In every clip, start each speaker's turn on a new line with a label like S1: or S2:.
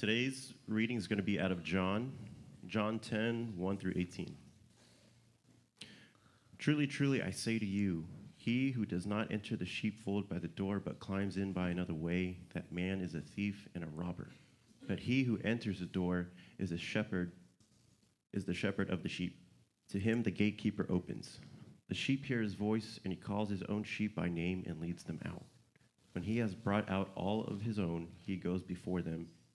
S1: today's reading is going to be out of John, John 10, 1 through 18. Truly, truly, I say to you, he who does not enter the sheepfold by the door, but climbs in by another way, that man is a thief and a robber. But he who enters the door is a shepherd, is the shepherd of the sheep. To him the gatekeeper opens. The sheep hear his voice, and he calls his own sheep by name and leads them out. When he has brought out all of his own, he goes before them,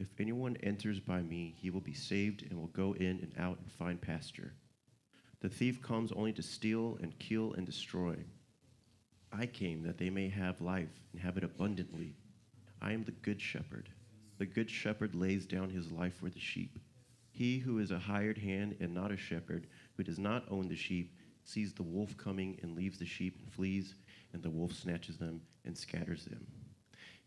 S1: If anyone enters by me, he will be saved and will go in and out and find pasture. The thief comes only to steal and kill and destroy. I came that they may have life and have it abundantly. I am the good shepherd. The good shepherd lays down his life for the sheep. He who is a hired hand and not a shepherd, who does not own the sheep, sees the wolf coming and leaves the sheep and flees, and the wolf snatches them and scatters them.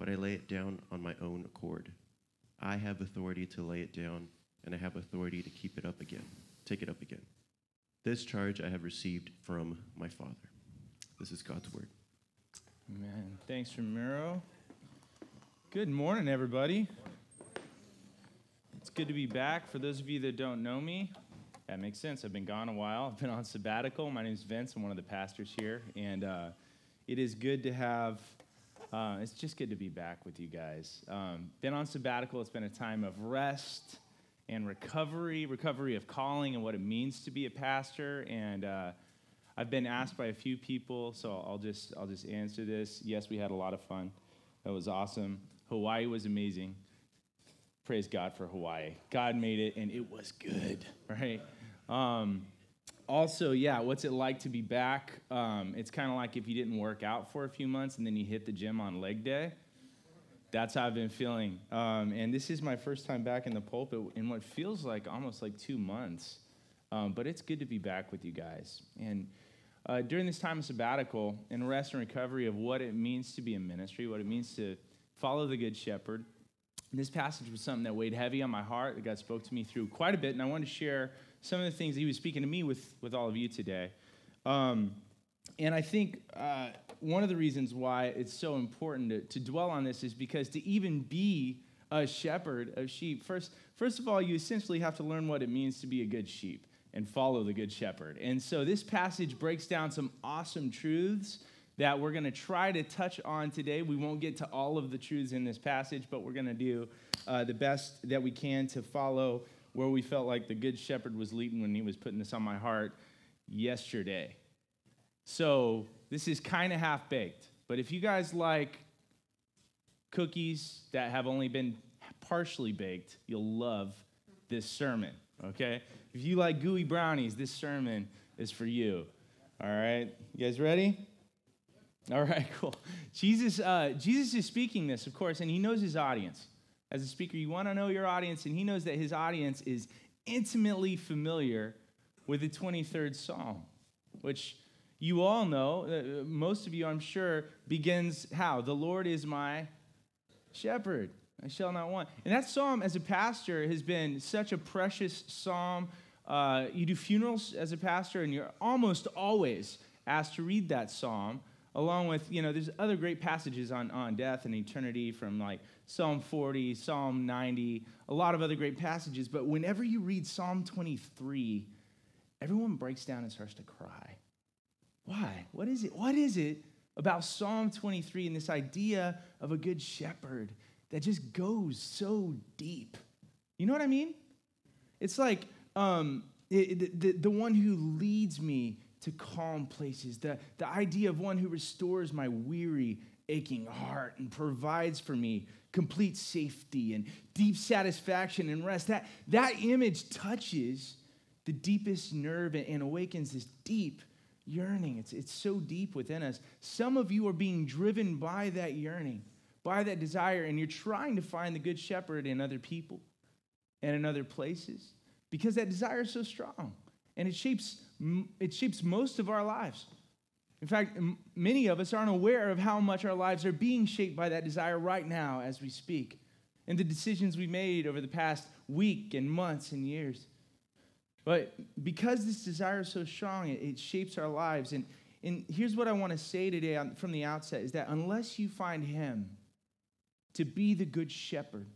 S1: but I lay it down on my own accord. I have authority to lay it down, and I have authority to keep it up again, take it up again. This charge I have received from my Father. This is God's word.
S2: Amen. Thanks, Ramiro. Good morning, everybody. It's good to be back. For those of you that don't know me, that makes sense. I've been gone a while. I've been on sabbatical. My name is Vince. I'm one of the pastors here, and uh, it is good to have uh, it's just good to be back with you guys. Um, been on sabbatical. It's been a time of rest and recovery, recovery of calling and what it means to be a pastor. And uh, I've been asked by a few people, so I'll just I'll just answer this. Yes, we had a lot of fun. That was awesome. Hawaii was amazing. Praise God for Hawaii. God made it, and it was good, right? Um, also, yeah, what's it like to be back? Um, it's kind of like if you didn't work out for a few months and then you hit the gym on leg day. That's how I've been feeling. Um, and this is my first time back in the pulpit in what feels like almost like two months. Um, but it's good to be back with you guys. And uh, during this time of sabbatical and rest and recovery of what it means to be a ministry, what it means to follow the Good Shepherd, this passage was something that weighed heavy on my heart that God spoke to me through quite a bit. And I wanted to share some of the things he was speaking to me with, with all of you today. Um, and I think uh, one of the reasons why it's so important to, to dwell on this is because to even be a shepherd of sheep, first, first of all, you essentially have to learn what it means to be a good sheep and follow the good shepherd. And so this passage breaks down some awesome truths that we're going to try to touch on today. We won't get to all of the truths in this passage, but we're going to do uh, the best that we can to follow where we felt like the Good Shepherd was leading when he was putting this on my heart yesterday. So this is kind of half baked. But if you guys like cookies that have only been partially baked, you'll love this sermon, okay? If you like gooey brownies, this sermon is for you. All right? You guys ready? All right, cool. Jesus, uh, Jesus is speaking this, of course, and he knows his audience as a speaker, you want to know your audience, and he knows that his audience is intimately familiar with the 23rd Psalm, which you all know, uh, most of you, I'm sure, begins how? The Lord is my shepherd. I shall not want. And that psalm, as a pastor, has been such a precious psalm. Uh, you do funerals as a pastor, and you're almost always asked to read that psalm, along with, you know, there's other great passages on, on death and eternity from like Psalm 40, Psalm 90, a lot of other great passages. But whenever you read Psalm 23, everyone breaks down and starts to cry. Why? What is it? What is it about Psalm 23 and this idea of a good shepherd that just goes so deep? You know what I mean? It's like um, it, the, the one who leads me to calm places, the, the idea of one who restores my weary, aching heart and provides for me complete safety and deep satisfaction and rest. That, that image touches the deepest nerve and awakens this deep yearning. It's, it's so deep within us. Some of you are being driven by that yearning, by that desire, and you're trying to find the good shepherd in other people and in other places because that desire is so strong and it shapes, it shapes most of our lives. In fact, many of us aren't aware of how much our lives are being shaped by that desire right now as we speak and the decisions we made over the past week and months and years. But because this desire is so strong, it, it shapes our lives. And, and here's what I want to say today on, from the outset is that unless you find Him to be the good shepherd,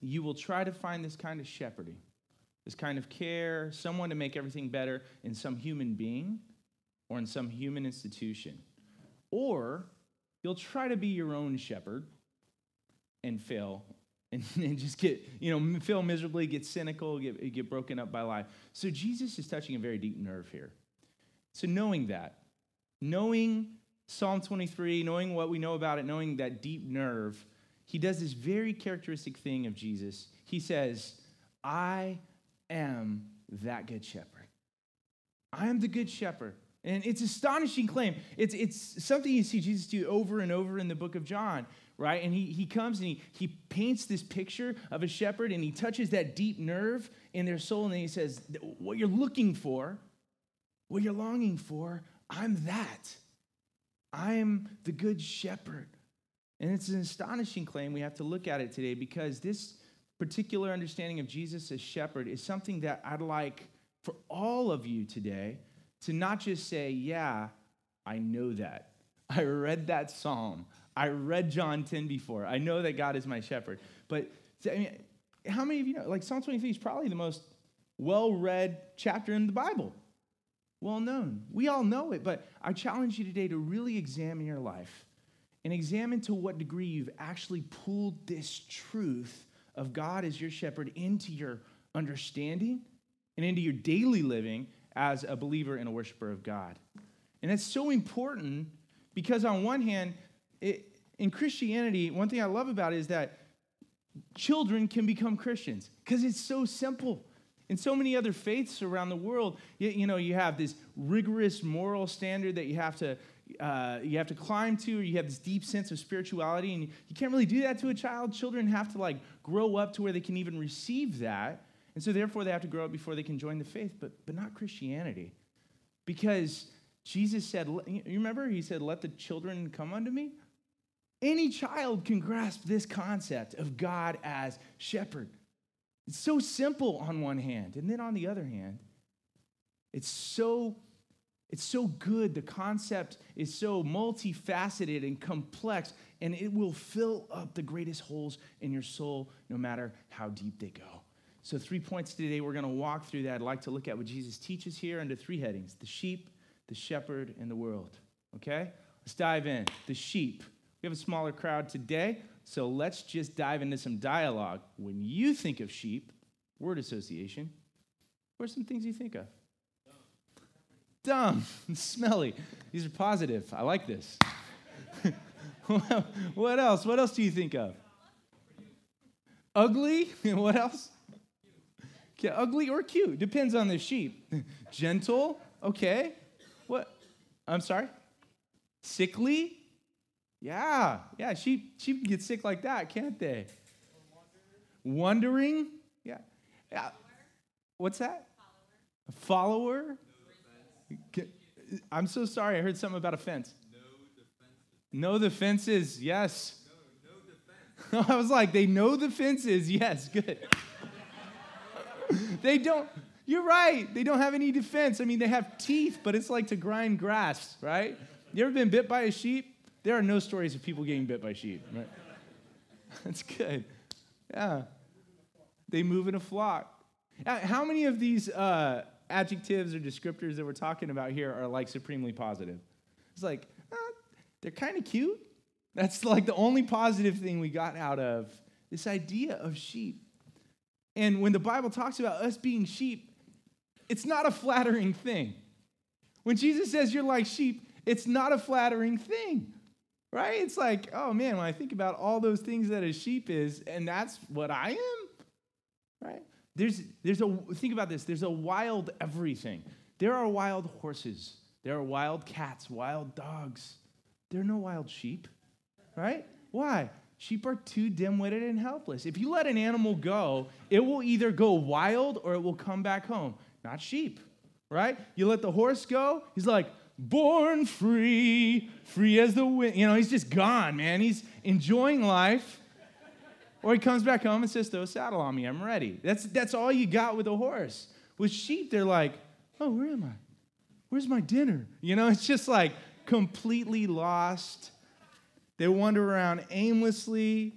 S2: you will try to find this kind of shepherding, this kind of care, someone to make everything better in some human being or in some human institution. Or you'll try to be your own shepherd and fail and, and just get, you know, fail miserably, get cynical, get, get broken up by life. So Jesus is touching a very deep nerve here. So knowing that, knowing Psalm 23, knowing what we know about it, knowing that deep nerve, he does this very characteristic thing of Jesus. He says, I am that good shepherd. I am the good shepherd. And it's astonishing claim. It's, it's something you see Jesus do over and over in the book of John, right? And he, he comes and he, he paints this picture of a shepherd and he touches that deep nerve in their soul and he says, What you're looking for, what you're longing for, I'm that. I'm the good shepherd. And it's an astonishing claim. We have to look at it today because this particular understanding of Jesus as shepherd is something that I'd like for all of you today to not just say, Yeah, I know that. I read that psalm. I read John 10 before. I know that God is my shepherd. But I mean, how many of you know, like Psalm 23 is probably the most well read chapter in the Bible? Well known. We all know it, but I challenge you today to really examine your life and examine to what degree you've actually pulled this truth of God as your shepherd into your understanding and into your daily living as a believer and a worshiper of God. And it's so important because, on one hand, it, in Christianity, one thing I love about it is that children can become Christians because it's so simple. In so many other faiths around the world, you, you, know, you have this rigorous moral standard that you have to uh, you have to climb to, or you have this deep sense of spirituality, and you can't really do that to a child. Children have to like grow up to where they can even receive that. And so, therefore, they have to grow up before they can join the faith, but, but not Christianity. Because Jesus said, you remember? He said, Let the children come unto me. Any child can grasp this concept of God as shepherd. It's so simple on one hand, and then on the other hand, it's so it's so good. The concept is so multifaceted and complex, and it will fill up the greatest holes in your soul no matter how deep they go. So, three points today. We're going to walk through that. I'd like to look at what Jesus teaches here under three headings the sheep, the shepherd, and the world. Okay? Let's dive in. The sheep. We have a smaller crowd today, so let's just dive into some dialogue. When you think of sheep, word association, what are some things you think of? Dumb, Dumb. smelly. These are positive. I like this. what else? What else do you think of? Ugly? what else? Yeah, ugly or cute, depends on the sheep. Gentle, okay. What? I'm sorry? Sickly? Yeah, yeah, sheep, sheep can get sick like that, can't they? Wondering? Yeah. yeah. What's that? A follower? I'm so sorry, I heard something about a fence. Know the fences, yes. No, no I was like, they know the fences, yes, good they don't, you're right. They don't have any defense. I mean, they have teeth, but it's like to grind grass, right? You ever been bit by a sheep? There are no stories of people getting bit by sheep, right? That's good. Yeah. They move in a flock. How many of these uh, adjectives or descriptors that we're talking about here are like supremely positive? It's like, uh, they're kind of cute. That's like the only positive thing we got out of this idea of sheep. And when the Bible talks about us being sheep, it's not a flattering thing. When Jesus says you're like sheep, it's not a flattering thing, right? It's like, oh man, when I think about all those things that a sheep is, and that's what I am, right? There's, there's a, think about this, there's a wild everything. There are wild horses, there are wild cats, wild dogs. There are no wild sheep, right? Why? Sheep are too dim witted and helpless. If you let an animal go, it will either go wild or it will come back home. Not sheep, right? You let the horse go, he's like, born free, free as the wind. You know, he's just gone, man. He's enjoying life. Or he comes back home and says, throw a saddle on me, I'm ready. That's, that's all you got with a horse. With sheep, they're like, oh, where am I? Where's my dinner? You know, it's just like completely lost they wander around aimlessly.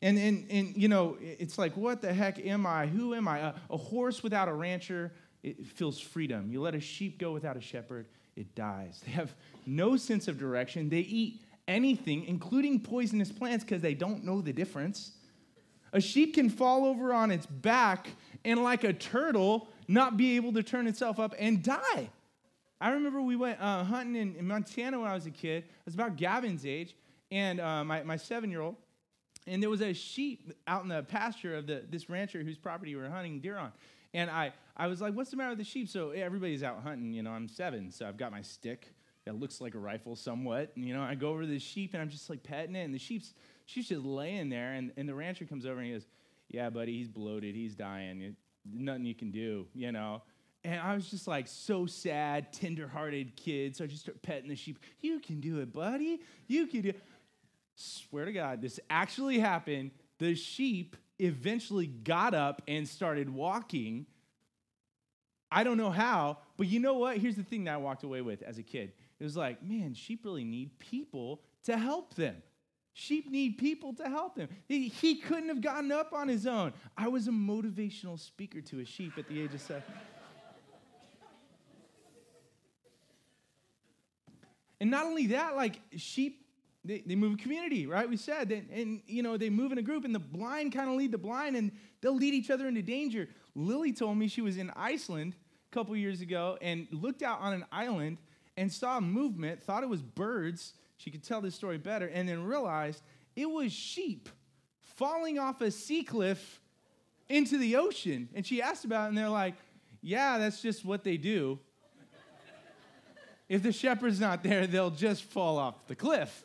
S2: And, and, and, you know, it's like, what the heck am I? Who am I? A, a horse without a rancher, it feels freedom. You let a sheep go without a shepherd, it dies. They have no sense of direction. They eat anything, including poisonous plants, because they don't know the difference. A sheep can fall over on its back and, like a turtle, not be able to turn itself up and die. I remember we went uh, hunting in, in, Montana when I was a kid. I was about Gavin's age, and uh, my, my seven year old. And there was a sheep out in the pasture of the, this rancher whose property we were hunting deer on. And I, I was like, what's the matter with the sheep? So everybody's out hunting, you know, I'm seven, so I've got my stick that looks like a rifle somewhat. And, you know, I go over to the sheep and I'm just like petting it, and the sheep's, she's just laying there. And, and the rancher comes over and he goes, Yeah, buddy, he's bloated, he's dying. Nothing you can do, you know. And I was just like so sad, tender-hearted kid. So I just started petting the sheep. You can do it, buddy. You can do it. Swear to God, this actually happened. The sheep eventually got up and started walking. I don't know how, but you know what? Here's the thing that I walked away with as a kid. It was like, man, sheep really need people to help them. Sheep need people to help them. He, he couldn't have gotten up on his own. I was a motivational speaker to a sheep at the age of seven. And not only that, like sheep, they, they move a community, right? We said, and, and you know, they move in a group, and the blind kind of lead the blind, and they'll lead each other into danger. Lily told me she was in Iceland a couple years ago and looked out on an island and saw movement, thought it was birds. She could tell this story better, and then realized it was sheep falling off a sea cliff into the ocean. And she asked about it, and they're like, yeah, that's just what they do. If the shepherd's not there, they'll just fall off the cliff.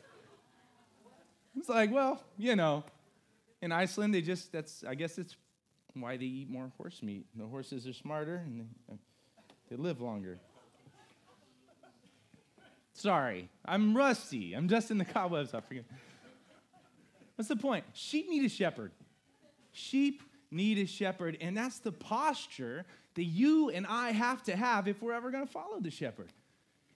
S2: It's like, well, you know, in Iceland, they just, that's, I guess it's why they eat more horse meat. The horses are smarter and they, they live longer. Sorry, I'm rusty. I'm dusting the cobwebs off. Forget. What's the point? Sheep need a shepherd. Sheep need a shepherd, and that's the posture that you and I have to have if we're ever going to follow the shepherd.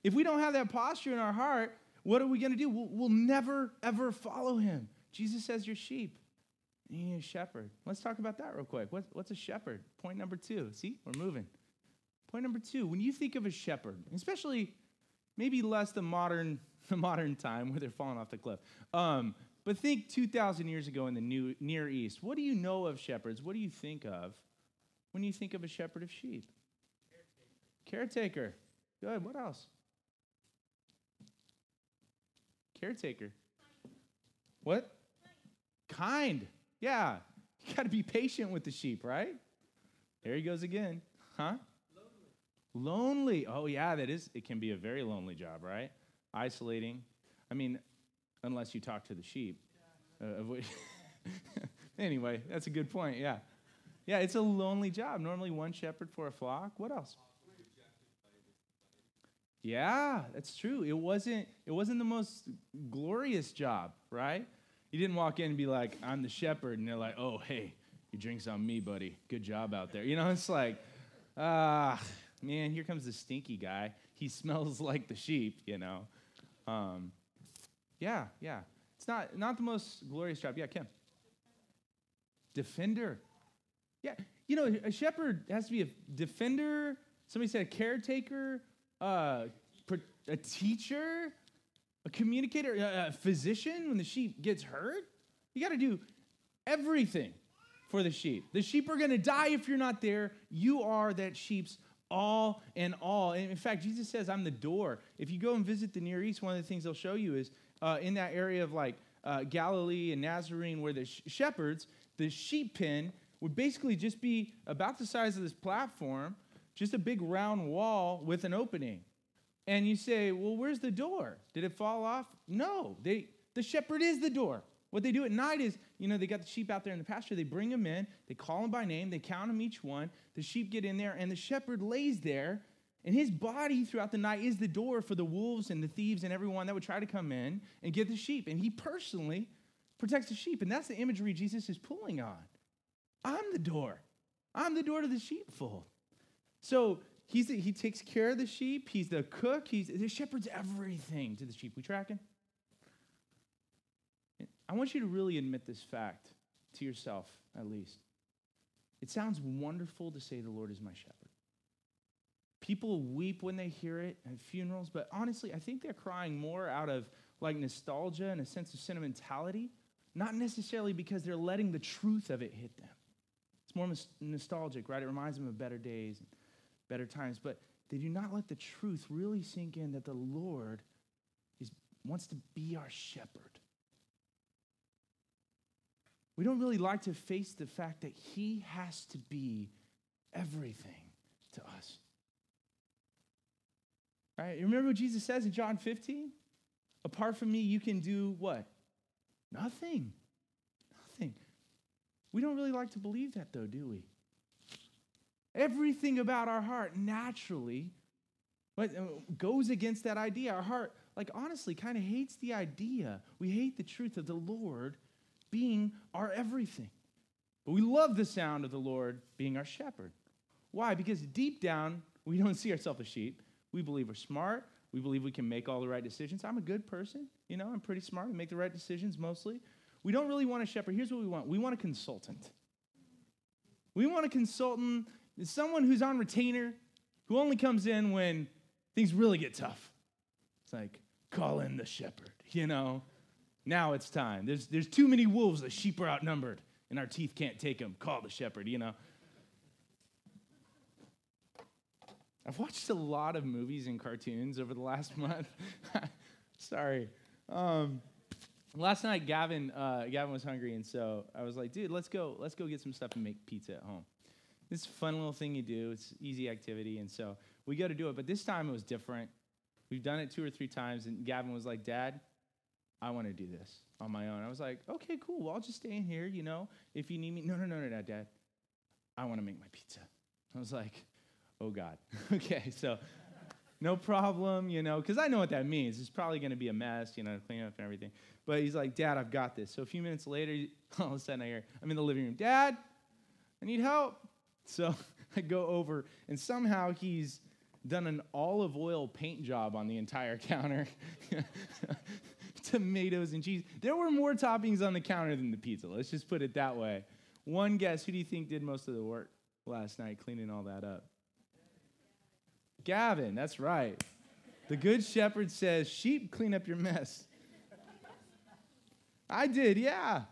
S2: If we don't have that posture in our heart, what are we going to do? We'll, we'll, never, ever follow him. Jesus says you're sheep. You need a shepherd. Let's talk about that real quick. What, what's a shepherd? Point number two. See, we're moving. Point number two. When you think of a shepherd, especially maybe less the modern, the modern time where they're falling off the cliff, um, but think 2,000 years ago in the New, Near East. What do you know of shepherds? What do you think of when you think of a shepherd of sheep? Caretaker. Caretaker. Good. What else? Caretaker. What? Kind. Yeah. You got to be patient with the sheep, right? There he goes again. Huh? Lonely. lonely. Oh, yeah, that is, it can be a very lonely job, right? Isolating. I mean, unless you talk to the sheep. Uh, anyway, that's a good point. Yeah. Yeah, it's a lonely job. Normally one shepherd for a flock. What else? Yeah, that's true. It wasn't it wasn't the most glorious job, right? You didn't walk in and be like, "I'm the shepherd," and they're like, "Oh, hey, your drink's on me, buddy. Good job out there." You know, it's like, ah, man, here comes the stinky guy. He smells like the sheep. You know, um, yeah, yeah. It's not not the most glorious job. Yeah, Kim. Defender. Yeah, you know, a shepherd has to be a defender. Somebody said a caretaker a teacher, a communicator, a physician when the sheep gets hurt. You got to do everything for the sheep. The sheep are going to die if you're not there. You are that sheep's all and all. And in fact, Jesus says, I'm the door. If you go and visit the Near East, one of the things they'll show you is uh, in that area of like uh, Galilee and Nazarene where the sh- shepherds, the sheep pen would basically just be about the size of this platform, just a big round wall with an opening. And you say, well, where's the door? Did it fall off? No, they, the shepherd is the door. What they do at night is, you know, they got the sheep out there in the pasture. They bring them in, they call them by name, they count them each one. The sheep get in there, and the shepherd lays there, and his body throughout the night is the door for the wolves and the thieves and everyone that would try to come in and get the sheep. And he personally protects the sheep. And that's the imagery Jesus is pulling on. I'm the door. I'm the door to the sheepfold. So he's he takes care of the sheep. He's the cook. He's the shepherd's everything to the sheep. We tracking? I want you to really admit this fact to yourself, at least. It sounds wonderful to say the Lord is my shepherd. People weep when they hear it at funerals, but honestly, I think they're crying more out of like nostalgia and a sense of sentimentality, not necessarily because they're letting the truth of it hit them. It's more nostalgic, right? It reminds them of better days better times, but they do not let the truth really sink in that the Lord is, wants to be our shepherd. We don't really like to face the fact that He has to be everything to us. Right? You remember what Jesus says in John 15? Apart from me, you can do what? Nothing. Nothing. We don't really like to believe that, though, do we? Everything about our heart naturally uh, goes against that idea. Our heart, like honestly, kind of hates the idea. We hate the truth of the Lord being our everything. But we love the sound of the Lord being our shepherd. Why? Because deep down, we don't see ourselves as sheep. We believe we're smart. We believe we can make all the right decisions. I'm a good person. You know, I'm pretty smart. I make the right decisions mostly. We don't really want a shepherd. Here's what we want we want a consultant. We want a consultant, someone who's on retainer, who only comes in when things really get tough. It's like, call in the shepherd, you know? Now it's time. There's, there's too many wolves. The sheep are outnumbered, and our teeth can't take them. Call the shepherd, you know? I've watched a lot of movies and cartoons over the last month. Sorry. Um, last night, Gavin, uh, Gavin was hungry, and so I was like, "Dude, let's go. Let's go get some stuff and make pizza at home." This fun little thing you do. It's easy activity, and so we go to do it. But this time it was different. We've done it two or three times, and Gavin was like, "Dad, I want to do this on my own." I was like, "Okay, cool. Well, I'll just stay in here. You know, if you need me." No, no, no, no, no, Dad. I want to make my pizza. I was like, oh God. okay, so no problem, you know, because I know what that means. It's probably going to be a mess, you know, clean up and everything. But he's like, Dad, I've got this. So a few minutes later, all of a sudden I hear, I'm in the living room, Dad, I need help. So I go over, and somehow he's done an olive oil paint job on the entire counter. Tomatoes and cheese. There were more toppings on the counter than the pizza. Let's just put it that way. One guess, who do you think did most of the work last night cleaning all that up? Gavin, that's right. The good shepherd says, Sheep, clean up your mess. I did, yeah.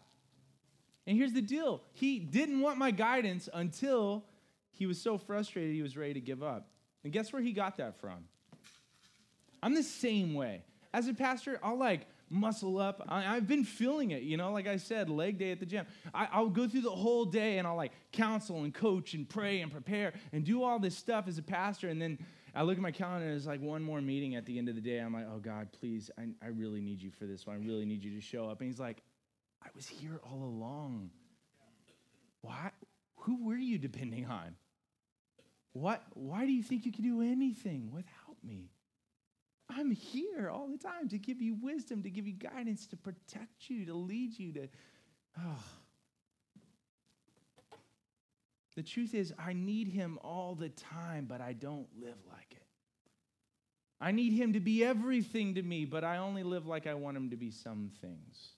S2: And here's the deal he didn't want my guidance until he was so frustrated he was ready to give up. And guess where he got that from? I'm the same way. As a pastor, I'll like muscle up. I, have been feeling it, you know, like I said, leg day at the gym. I, will go through the whole day and I'll like counsel and coach and pray and prepare and do all this stuff as a pastor. And then I look at my calendar and it's like one more meeting at the end of the day. I'm like, oh God, please, I, I really need you for this one. I really need you to show up. And he's like, I was here all along. Why? Who were you depending on? What? Why do you think you can do anything without me? I'm here all the time to give you wisdom, to give you guidance, to protect you, to lead you, to. Oh. The truth is, I need him all the time, but I don't live like it. I need him to be everything to me, but I only live like I want him to be some things.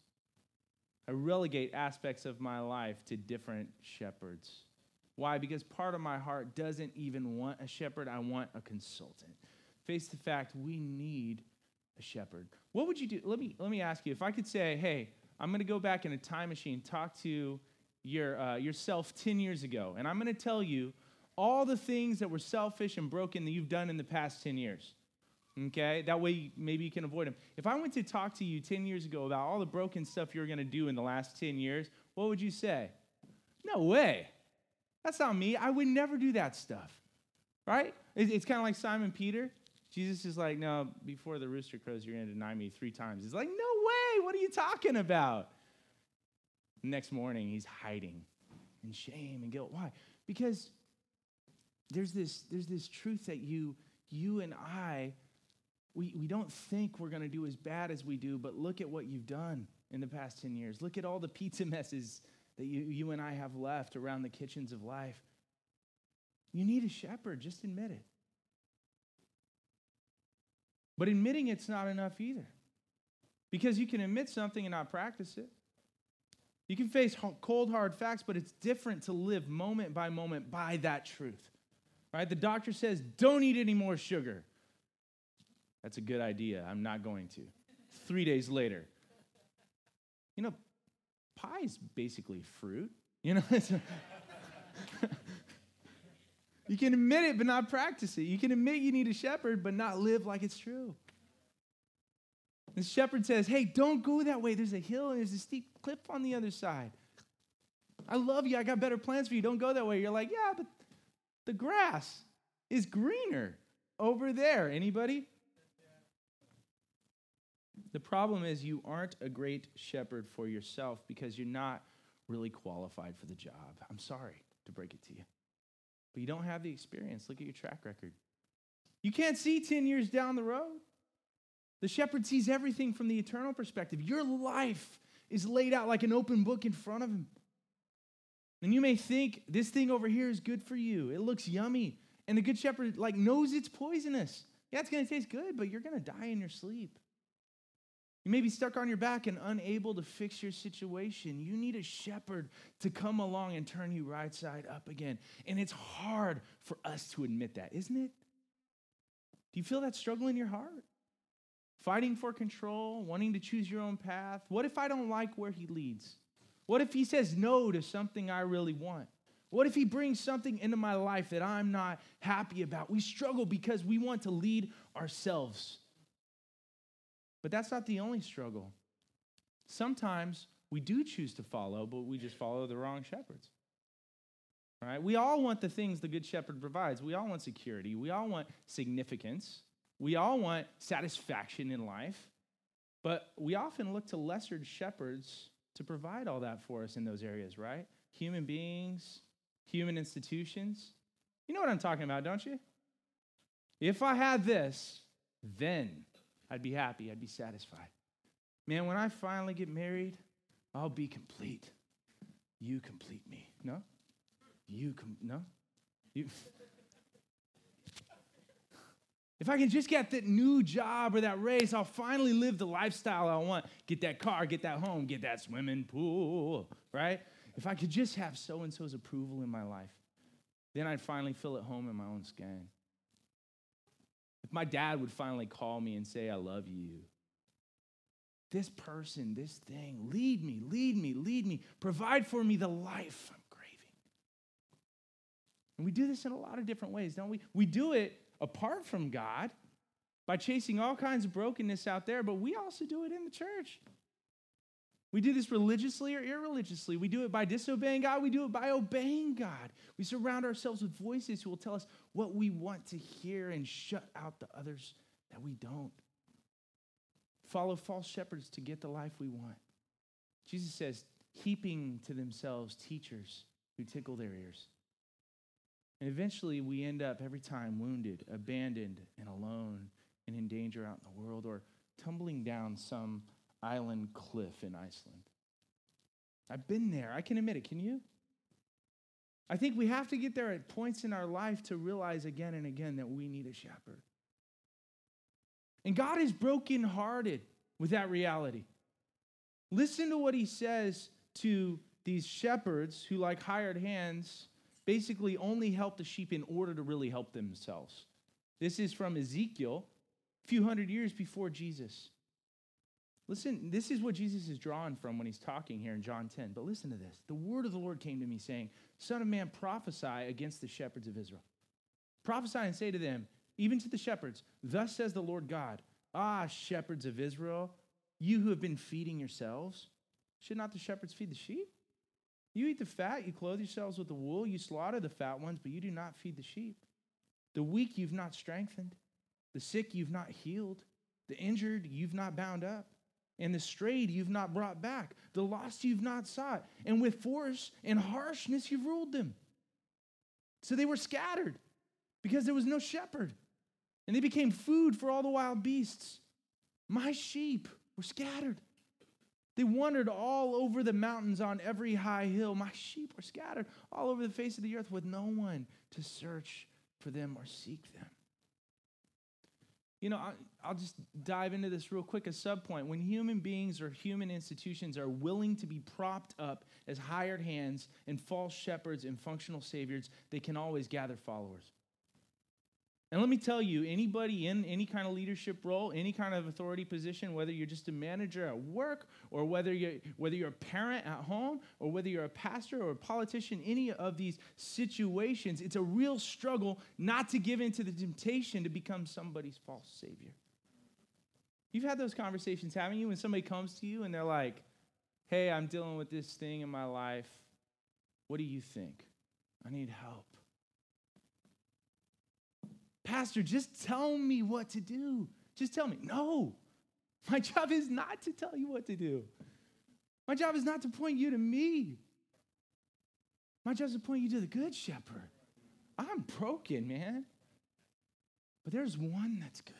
S2: I relegate aspects of my life to different shepherds. Why? Because part of my heart doesn't even want a shepherd, I want a consultant. Face the fact we need a shepherd. What would you do? Let me, let me ask you if I could say, hey, I'm going to go back in a time machine, talk to your, uh, yourself 10 years ago, and I'm going to tell you all the things that were selfish and broken that you've done in the past 10 years. Okay? That way, maybe you can avoid them. If I went to talk to you 10 years ago about all the broken stuff you're going to do in the last 10 years, what would you say? No way. That's not me. I would never do that stuff. Right? It's kind of like Simon Peter. Jesus is like, no, before the rooster crows, you're going to deny me three times. He's like, no way. What are you talking about? next morning, he's hiding in shame and guilt. Why? Because there's this, there's this truth that you, you and I, we, we don't think we're going to do as bad as we do, but look at what you've done in the past 10 years. Look at all the pizza messes that you, you and I have left around the kitchens of life. You need a shepherd, just admit it. But admitting it's not enough either. Because you can admit something and not practice it. You can face cold, hard facts, but it's different to live moment by moment by that truth. Right? The doctor says, don't eat any more sugar. That's a good idea. I'm not going to. Three days later, you know, pie is basically fruit. You know, you can admit it but not practice it. You can admit you need a shepherd but not live like it's true. The shepherd says, Hey, don't go that way. There's a hill and there's a steep cliff on the other side. I love you. I got better plans for you. Don't go that way. You're like, Yeah, but the grass is greener over there. Anybody? The problem is you aren't a great shepherd for yourself because you're not really qualified for the job. I'm sorry to break it to you. But you don't have the experience. Look at your track record. You can't see 10 years down the road. The shepherd sees everything from the eternal perspective. Your life is laid out like an open book in front of him. And you may think this thing over here is good for you. It looks yummy. And the good shepherd like knows it's poisonous. Yeah, it's going to taste good, but you're going to die in your sleep. You may be stuck on your back and unable to fix your situation. You need a shepherd to come along and turn you right side up again. And it's hard for us to admit that, isn't it? Do you feel that struggle in your heart? fighting for control, wanting to choose your own path? What if I don't like where he leads? What if he says no to something I really want? What if he brings something into my life that I'm not happy about? We struggle because we want to lead ourselves. But that's not the only struggle. Sometimes we do choose to follow, but we just follow the wrong shepherds. Right? We all want the things the good shepherd provides. We all want security. We all want significance. We all want satisfaction in life, but we often look to lesser shepherds to provide all that for us in those areas, right? Human beings, human institutions. You know what I'm talking about, don't you? If I had this, then I'd be happy, I'd be satisfied. Man, when I finally get married, I'll be complete. You complete me. No? You com- no? You if I can just get that new job or that raise, I'll finally live the lifestyle I want. Get that car, get that home, get that swimming pool, right? If I could just have so and so's approval in my life, then I'd finally feel at home in my own skin. If my dad would finally call me and say, I love you, this person, this thing, lead me, lead me, lead me, provide for me the life I'm craving. And we do this in a lot of different ways, don't we? We do it apart from God by chasing all kinds of brokenness out there, but we also do it in the church. We do this religiously or irreligiously. We do it by disobeying God. We do it by obeying God. We surround ourselves with voices who will tell us what we want to hear and shut out the others that we don't. Follow false shepherds to get the life we want. Jesus says, heaping to themselves teachers who tickle their ears. And eventually we end up every time wounded, abandoned, and alone and in danger out in the world or tumbling down some island cliff in Iceland. I've been there. I can admit it. Can you? I think we have to get there at points in our life to realize again and again that we need a shepherd. And God is brokenhearted with that reality. Listen to what he says to these shepherds who, like hired hands, basically only help the sheep in order to really help themselves. This is from Ezekiel, a few hundred years before Jesus. Listen, this is what Jesus is drawing from when he's talking here in John 10. But listen to this. The word of the Lord came to me saying, Son of man, prophesy against the shepherds of Israel. Prophesy and say to them, even to the shepherds, Thus says the Lord God, Ah, shepherds of Israel, you who have been feeding yourselves, should not the shepherds feed the sheep? You eat the fat, you clothe yourselves with the wool, you slaughter the fat ones, but you do not feed the sheep. The weak you've not strengthened, the sick you've not healed, the injured you've not bound up and the strayed you've not brought back, the lost you've not sought, and with force and harshness you've ruled them. So they were scattered because there was no shepherd, and they became food for all the wild beasts. My sheep were scattered. They wandered all over the mountains on every high hill. My sheep were scattered all over the face of the earth with no one to search for them or seek them. You know, I'll just dive into this real quick. As a subpoint. When human beings or human institutions are willing to be propped up as hired hands and false shepherds and functional saviors, they can always gather followers. And let me tell you, anybody in any kind of leadership role, any kind of authority position, whether you're just a manager at work or whether you're, whether you're a parent at home or whether you're a pastor or a politician, any of these situations, it's a real struggle not to give in to the temptation to become somebody's false savior. You've had those conversations, haven't you? When somebody comes to you and they're like, hey, I'm dealing with this thing in my life. What do you think? I need help. Pastor, just tell me what to do. Just tell me. No, my job is not to tell you what to do. My job is not to point you to me. My job is to point you to the good shepherd. I'm broken, man. But there's one that's good.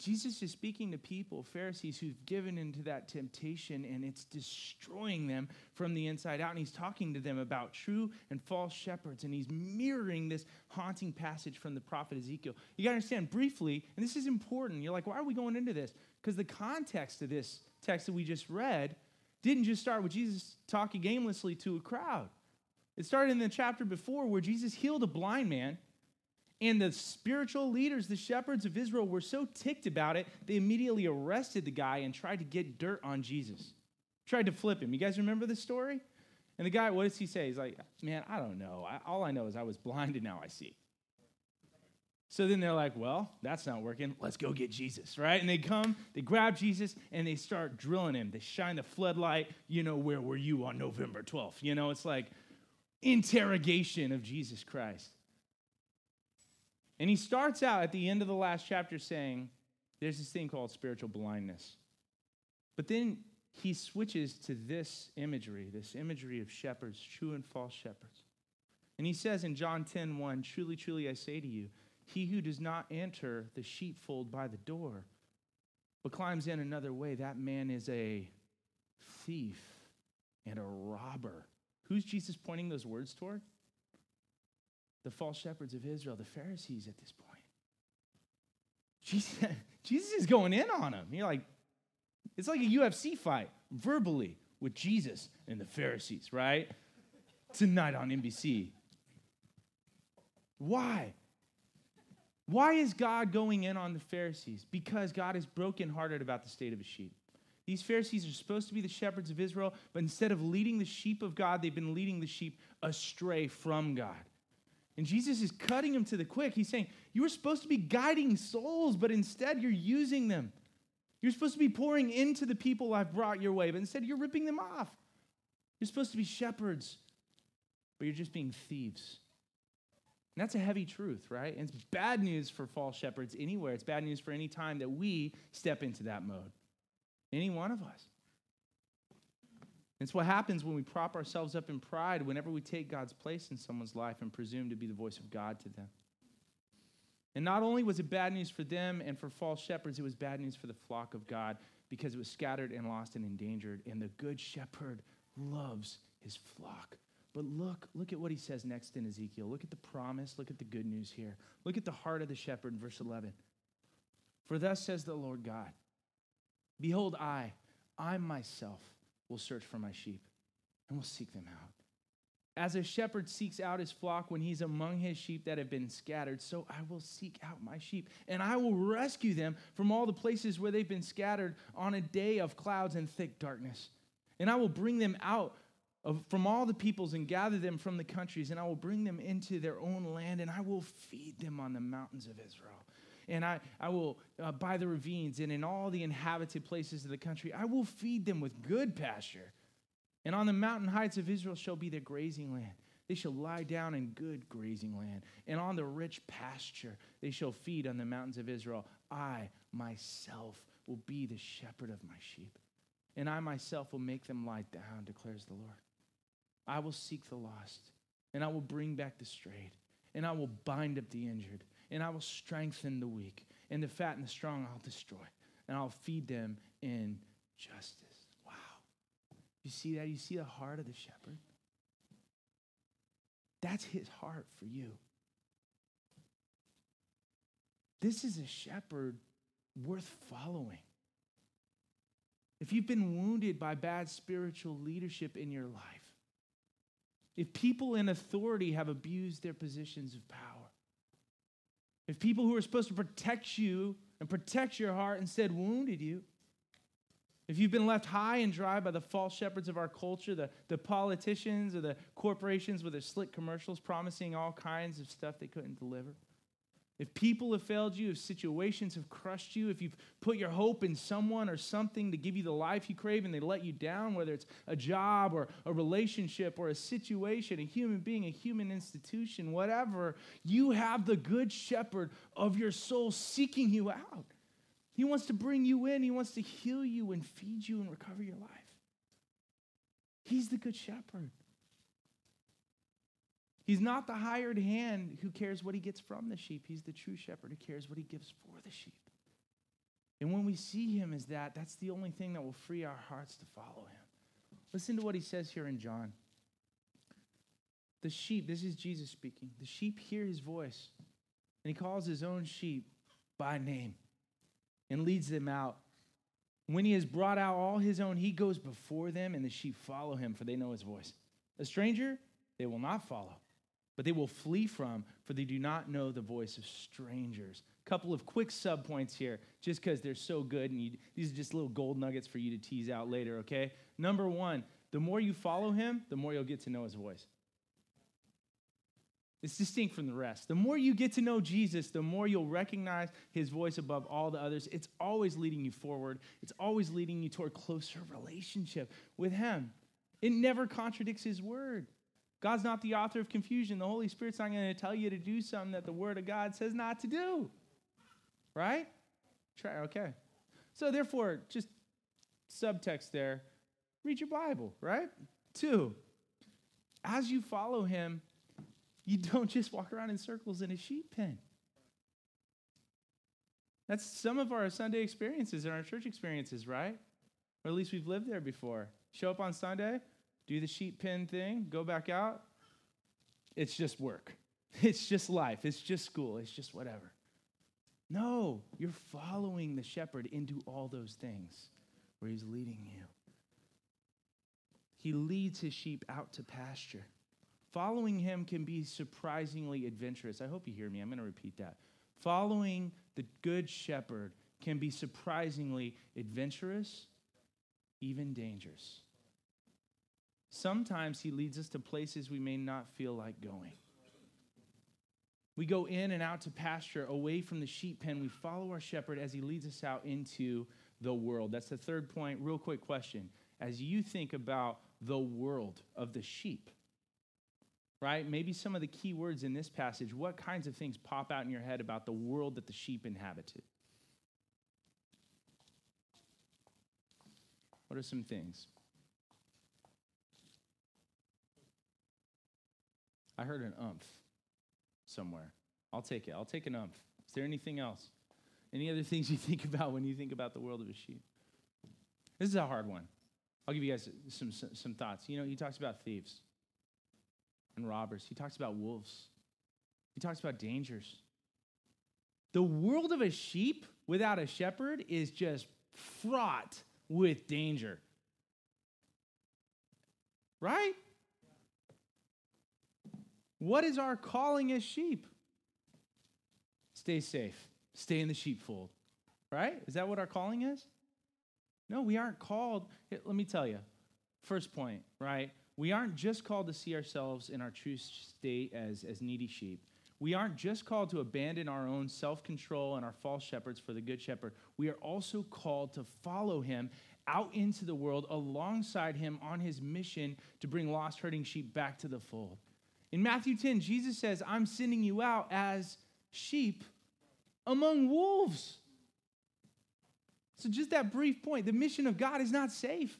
S2: Jesus is speaking to people, Pharisees, who've given into that temptation and it's destroying them from the inside out. And he's talking to them about true and false shepherds. And he's mirroring this haunting passage from the prophet Ezekiel. You got to understand briefly, and this is important. You're like, why are we going into this? Because the context of this text that we just read didn't just start with Jesus talking aimlessly to a crowd. It started in the chapter before where Jesus healed a blind man and the spiritual leaders, the shepherds of Israel, were so ticked about it, they immediately arrested the guy and tried to get dirt on Jesus. Tried to flip him. You guys remember the story? And the guy, what does he say? He's like, man, I don't know. I, all I know is I was blind and now I see. So then they're like, well, that's not working. Let's go get Jesus, right? And they come, they grab Jesus, and they start drilling him. They shine the floodlight. You know, where were you on November 12th? You know, it's like interrogation of Jesus Christ. And he starts out at the end of the last chapter saying, there's this thing called spiritual blindness. But then he switches to this imagery, this imagery of shepherds, true and false shepherds. And he says in John 10 1, Truly, truly, I say to you, he who does not enter the sheepfold by the door, but climbs in another way, that man is a thief and a robber. Who's Jesus pointing those words toward? The false shepherds of Israel, the Pharisees at this point. Jesus, is going in on them. You're like, it's like a UFC fight verbally with Jesus and the Pharisees, right? Tonight on NBC. Why? Why is God going in on the Pharisees? Because God is brokenhearted about the state of his sheep. These Pharisees are supposed to be the shepherds of Israel, but instead of leading the sheep of God, they've been leading the sheep astray from God. And Jesus is cutting him to the quick. He's saying, You were supposed to be guiding souls, but instead you're using them. You're supposed to be pouring into the people I've brought your way, but instead you're ripping them off. You're supposed to be shepherds, but you're just being thieves. And that's a heavy truth, right? And it's bad news for false shepherds anywhere. It's bad news for any time that we step into that mode. Any one of us. It's what happens when we prop ourselves up in pride whenever we take God's place in someone's life and presume to be the voice of God to them. And not only was it bad news for them and for false shepherds, it was bad news for the flock of God because it was scattered and lost and endangered. And the good shepherd loves his flock. But look, look at what he says next in Ezekiel. Look at the promise. Look at the good news here. Look at the heart of the shepherd in verse 11. For thus says the Lord God Behold, I, I myself, will search for my sheep and will seek them out. As a shepherd seeks out his flock when he's among his sheep that have been scattered, so I will seek out my sheep, and I will rescue them from all the places where they've been scattered on a day of clouds and thick darkness. And I will bring them out of, from all the peoples and gather them from the countries, and I will bring them into their own land, and I will feed them on the mountains of Israel. And I, I will, uh, by the ravines and in all the inhabited places of the country, I will feed them with good pasture. And on the mountain heights of Israel shall be their grazing land. They shall lie down in good grazing land, and on the rich pasture they shall feed on the mountains of Israel. I myself will be the shepherd of my sheep, and I myself will make them lie down, declares the Lord. I will seek the lost, and I will bring back the strayed, and I will bind up the injured, and I will strengthen the weak, and the fat and the strong I'll destroy, and I'll feed them in justice. Wow. You see that? You see the heart of the shepherd? That's his heart for you. This is a shepherd worth following. If you've been wounded by bad spiritual leadership in your life, if people in authority have abused their positions of power, if people who are supposed to protect you and protect your heart instead wounded you, if you've been left high and dry by the false shepherds of our culture, the, the politicians or the corporations with their slick commercials promising all kinds of stuff they couldn't deliver, if people have failed you, if situations have crushed you, if you've put your hope in someone or something to give you the life you crave and they let you down, whether it's a job or a relationship or a situation, a human being, a human institution, whatever, you have the good shepherd of your soul seeking you out. He wants to bring you in, He wants to heal you and feed you and recover your life. He's the good shepherd. He's not the hired hand who cares what he gets from the sheep. He's the true shepherd who cares what he gives for the sheep. And when we see him as that, that's the only thing that will free our hearts to follow him. Listen to what he says here in John. The sheep, this is Jesus speaking, the sheep hear his voice, and he calls his own sheep by name and leads them out. When he has brought out all his own, he goes before them, and the sheep follow him, for they know his voice. A stranger, they will not follow, but they will flee from, for they do not know the voice of strangers. A Couple of quick sub points here, just because they're so good, and you, these are just little gold nuggets for you to tease out later, okay? Number one, the more you follow him, the more you'll get to know his voice. It's distinct from the rest. The more you get to know Jesus, the more you'll recognize his voice above all the others. It's always leading you forward, it's always leading you toward closer relationship with him. It never contradicts his word. God's not the author of confusion. The Holy Spirit's not going to tell you to do something that the word of God says not to do. Right? Try, okay. So, therefore, just subtext there read your Bible, right? Two, as you follow him, you don't just walk around in circles in a sheep pen. That's some of our Sunday experiences and our church experiences, right? Or at least we've lived there before. Show up on Sunday, do the sheep pen thing, go back out. It's just work. It's just life. It's just school. It's just whatever. No, you're following the shepherd into all those things where he's leading you. He leads his sheep out to pasture. Following him can be surprisingly adventurous. I hope you hear me. I'm going to repeat that. Following the good shepherd can be surprisingly adventurous, even dangerous. Sometimes he leads us to places we may not feel like going. We go in and out to pasture, away from the sheep pen. We follow our shepherd as he leads us out into the world. That's the third point. Real quick question. As you think about the world of the sheep, right? Maybe some of the key words in this passage, what kinds of things pop out in your head about the world that the sheep inhabited? What are some things? I heard an umph somewhere. I'll take it. I'll take an umph. Is there anything else? Any other things you think about when you think about the world of a sheep? This is a hard one. I'll give you guys some, some, some thoughts. You know, he talks about thieves and robbers. He talks about wolves. He talks about dangers. The world of a sheep without a shepherd is just fraught with danger. Right? What is our calling as sheep? Stay safe, stay in the sheepfold, right? Is that what our calling is? No, we aren't called. Let me tell you. First point, right? We aren't just called to see ourselves in our true state as, as needy sheep. We aren't just called to abandon our own self control and our false shepherds for the good shepherd. We are also called to follow him out into the world alongside him on his mission to bring lost, hurting sheep back to the fold. In Matthew 10, Jesus says, I'm sending you out as sheep among wolves. So, just that brief point the mission of God is not safe,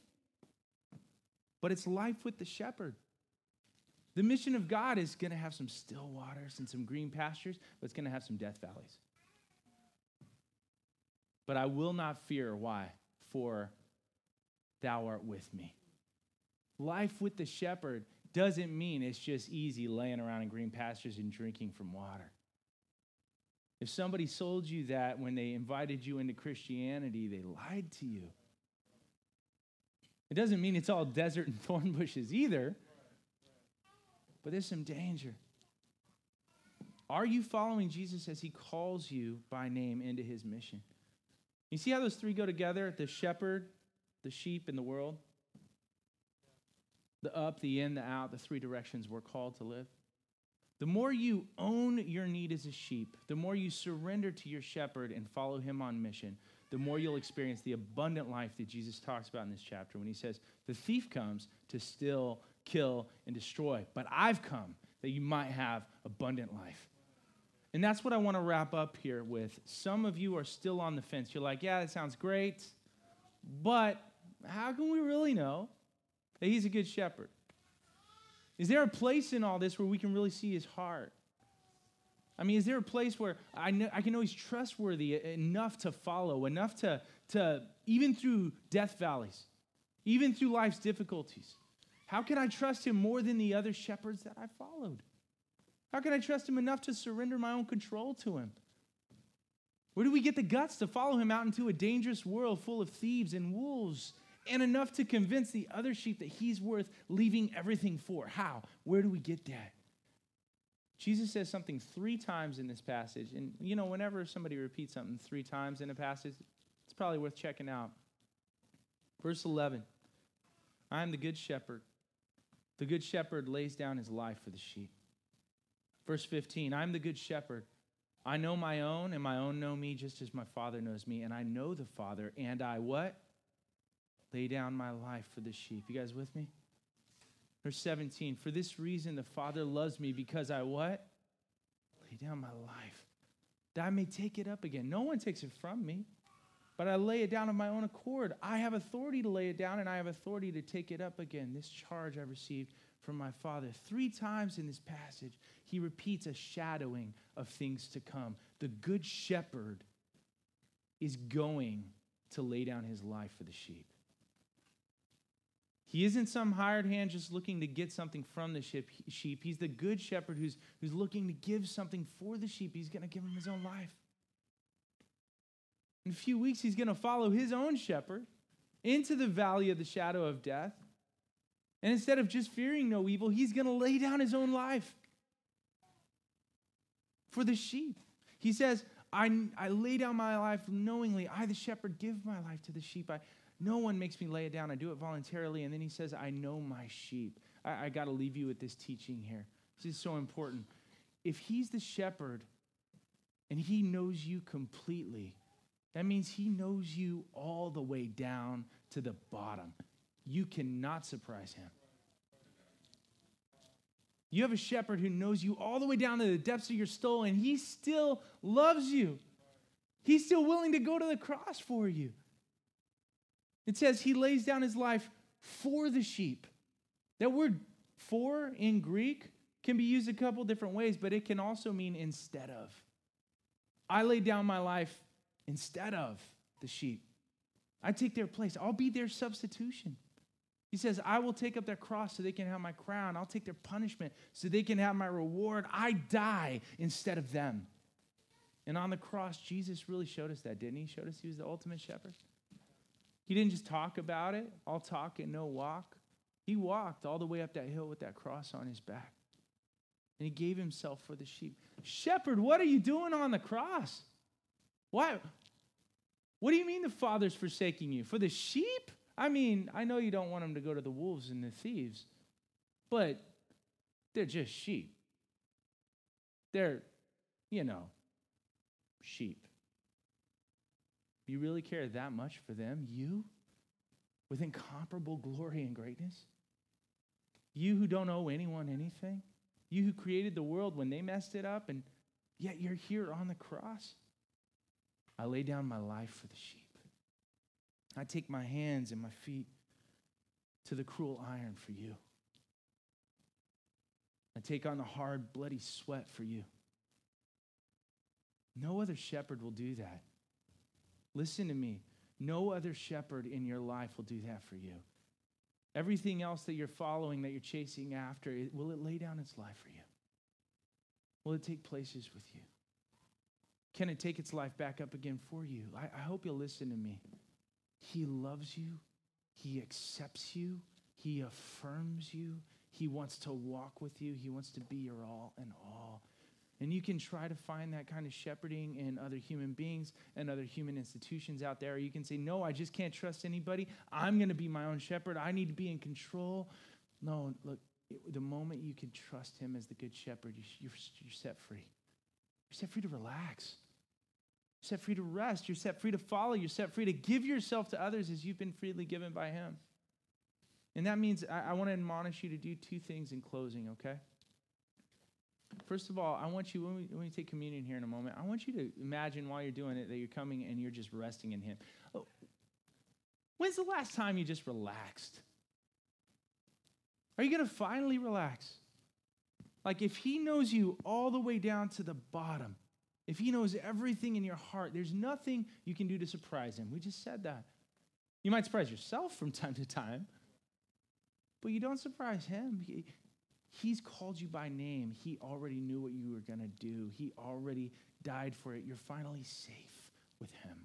S2: but it's life with the shepherd. The mission of God is going to have some still waters and some green pastures, but it's going to have some death valleys. But I will not fear. Why? For thou art with me. Life with the shepherd doesn't mean it's just easy laying around in green pastures and drinking from water. If somebody sold you that when they invited you into Christianity, they lied to you. It doesn't mean it's all desert and thorn bushes either, but there's some danger. Are you following Jesus as he calls you by name into his mission? You see how those three go together the shepherd, the sheep, and the world? The up, the in, the out, the three directions we're called to live. The more you own your need as a sheep, the more you surrender to your shepherd and follow him on mission, the more you'll experience the abundant life that Jesus talks about in this chapter when he says, The thief comes to steal, kill, and destroy, but I've come that you might have abundant life. And that's what I want to wrap up here with. Some of you are still on the fence. You're like, yeah, that sounds great, but how can we really know that he's a good shepherd? Is there a place in all this where we can really see his heart? I mean, is there a place where I, know, I can know he's trustworthy enough to follow, enough to, to, even through death valleys, even through life's difficulties? How can I trust him more than the other shepherds that I followed? How can I trust him enough to surrender my own control to him? Where do we get the guts to follow him out into a dangerous world full of thieves and wolves and enough to convince the other sheep that he's worth leaving everything for. How? Where do we get that? Jesus says something three times in this passage. And, you know, whenever somebody repeats something three times in a passage, it's probably worth checking out. Verse 11 I am the good shepherd. The good shepherd lays down his life for the sheep. Verse 15 I am the good shepherd. I know my own, and my own know me just as my Father knows me. And I know the Father, and I what? Lay down my life for the sheep. You guys with me? Verse 17, for this reason the Father loves me because I what? Lay down my life. That I may take it up again. No one takes it from me, but I lay it down of my own accord. I have authority to lay it down and I have authority to take it up again. This charge I received from my Father. Three times in this passage, he repeats a shadowing of things to come. The good shepherd is going to lay down his life for the sheep. He isn't some hired hand just looking to get something from the sheep. He's the good shepherd who's, who's looking to give something for the sheep. He's going to give him his own life. In a few weeks, he's going to follow his own shepherd into the valley of the shadow of death. And instead of just fearing no evil, he's going to lay down his own life for the sheep. He says, I, I lay down my life knowingly. I, the shepherd, give my life to the sheep. I, no one makes me lay it down. I do it voluntarily. And then he says, I know my sheep. I, I got to leave you with this teaching here. This is so important. If he's the shepherd and he knows you completely, that means he knows you all the way down to the bottom. You cannot surprise him. You have a shepherd who knows you all the way down to the depths of your soul, and he still loves you. He's still willing to go to the cross for you. It says he lays down his life for the sheep. That word for in Greek can be used a couple different ways, but it can also mean instead of. I lay down my life instead of the sheep. I take their place. I'll be their substitution. He says, I will take up their cross so they can have my crown. I'll take their punishment so they can have my reward. I die instead of them. And on the cross, Jesus really showed us that, didn't he? He showed us he was the ultimate shepherd. He didn't just talk about it, all talk and no walk. He walked all the way up that hill with that cross on his back. and he gave himself for the sheep. Shepherd, what are you doing on the cross? Why? What do you mean the Father's forsaking you? For the sheep? I mean, I know you don't want them to go to the wolves and the thieves, but they're just sheep. They're, you know, sheep. You really care that much for them? You? With incomparable glory and greatness? You who don't owe anyone anything? You who created the world when they messed it up, and yet you're here on the cross? I lay down my life for the sheep. I take my hands and my feet to the cruel iron for you. I take on the hard, bloody sweat for you. No other shepherd will do that. Listen to me. No other shepherd in your life will do that for you. Everything else that you're following, that you're chasing after, will it lay down its life for you? Will it take places with you? Can it take its life back up again for you? I, I hope you'll listen to me. He loves you, He accepts you, He affirms you, He wants to walk with you, He wants to be your all and all. And you can try to find that kind of shepherding in other human beings and other human institutions out there. You can say, No, I just can't trust anybody. I'm going to be my own shepherd. I need to be in control. No, look, the moment you can trust him as the good shepherd, you're, you're set free. You're set free to relax. You're set free to rest. You're set free to follow. You're set free to give yourself to others as you've been freely given by him. And that means I, I want to admonish you to do two things in closing, okay? First of all, I want you, when we, when we take communion here in a moment, I want you to imagine while you're doing it that you're coming and you're just resting in Him. Oh, when's the last time you just relaxed? Are you going to finally relax? Like, if He knows you all the way down to the bottom, if He knows everything in your heart, there's nothing you can do to surprise Him. We just said that. You might surprise yourself from time to time, but you don't surprise Him. He's called you by name. He already knew what you were going to do. He already died for it. You're finally safe with him.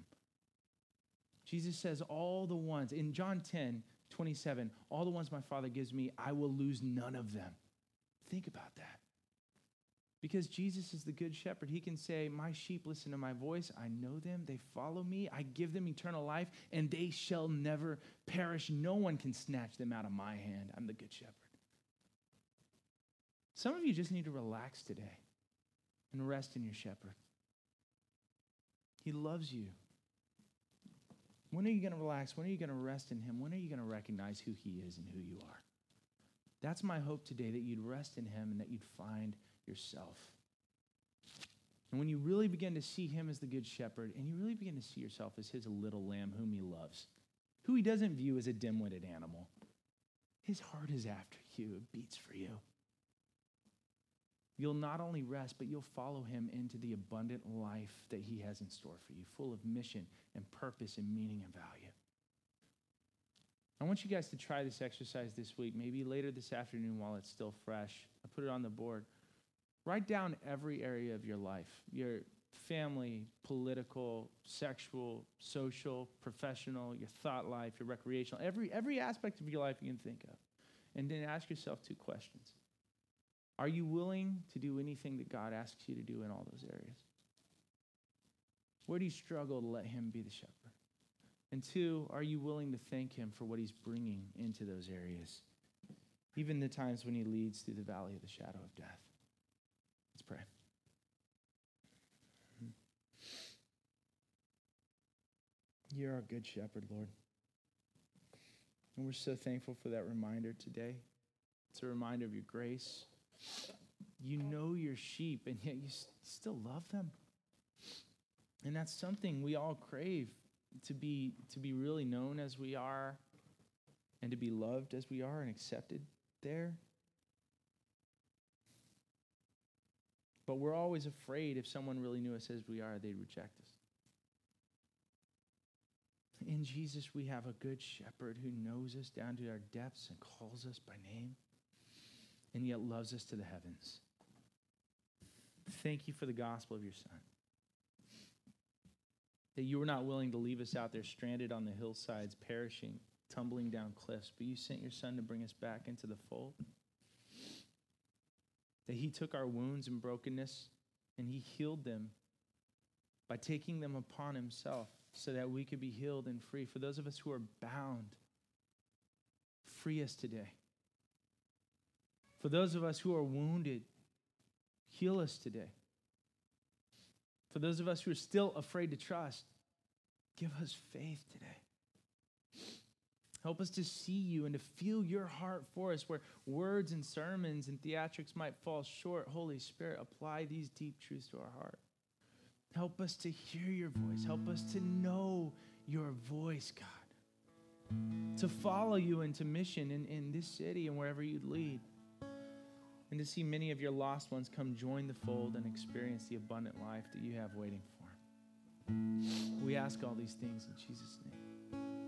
S2: Jesus says, All the ones, in John 10, 27, all the ones my Father gives me, I will lose none of them. Think about that. Because Jesus is the good shepherd. He can say, My sheep listen to my voice. I know them. They follow me. I give them eternal life, and they shall never perish. No one can snatch them out of my hand. I'm the good shepherd. Some of you just need to relax today and rest in your shepherd. He loves you. When are you going to relax? When are you going to rest in him? When are you going to recognize who he is and who you are? That's my hope today that you'd rest in him and that you'd find yourself. And when you really begin to see him as the good shepherd and you really begin to see yourself as his little lamb whom he loves, who he doesn't view as a dim witted animal, his heart is after you, it beats for you you'll not only rest, but you'll follow him into the abundant life that he has in store for you, full of mission and purpose and meaning and value. I want you guys to try this exercise this week, maybe later this afternoon while it's still fresh. I put it on the board. Write down every area of your life your family, political, sexual, social, professional, your thought life, your recreational, every, every aspect of your life you can think of. And then ask yourself two questions are you willing to do anything that God asks you to do in all those areas? Where do you struggle to let Him be the shepherd? And two, are you willing to thank Him for what He's bringing into those areas, even the times when He leads through the valley of the shadow of death? Let's pray. You're our good shepherd, Lord. And we're so thankful for that reminder today. It's a reminder of your grace you know your sheep, and yet you still love them. And that's something we all crave to be, to be really known as we are and to be loved as we are and accepted there. But we're always afraid if someone really knew us as we are, they'd reject us. In Jesus, we have a good shepherd who knows us down to our depths and calls us by name and yet loves us to the heavens. Thank you for the gospel of your Son. That you were not willing to leave us out there stranded on the hillsides, perishing, tumbling down cliffs, but you sent your Son to bring us back into the fold. that He took our wounds and brokenness and He healed them by taking them upon Himself so that we could be healed and free. For those of us who are bound, free us today. For those of us who are wounded, heal us today. For those of us who are still afraid to trust, give us faith today. Help us to see you and to feel your heart for us where words and sermons and theatrics might fall short. Holy Spirit, apply these deep truths to our heart. Help us to hear your voice. Help us to know your voice, God. To follow you into mission in, in this city and wherever you lead. And to see many of your lost ones come join the fold and experience the abundant life that you have waiting for. We ask all these things in Jesus' name.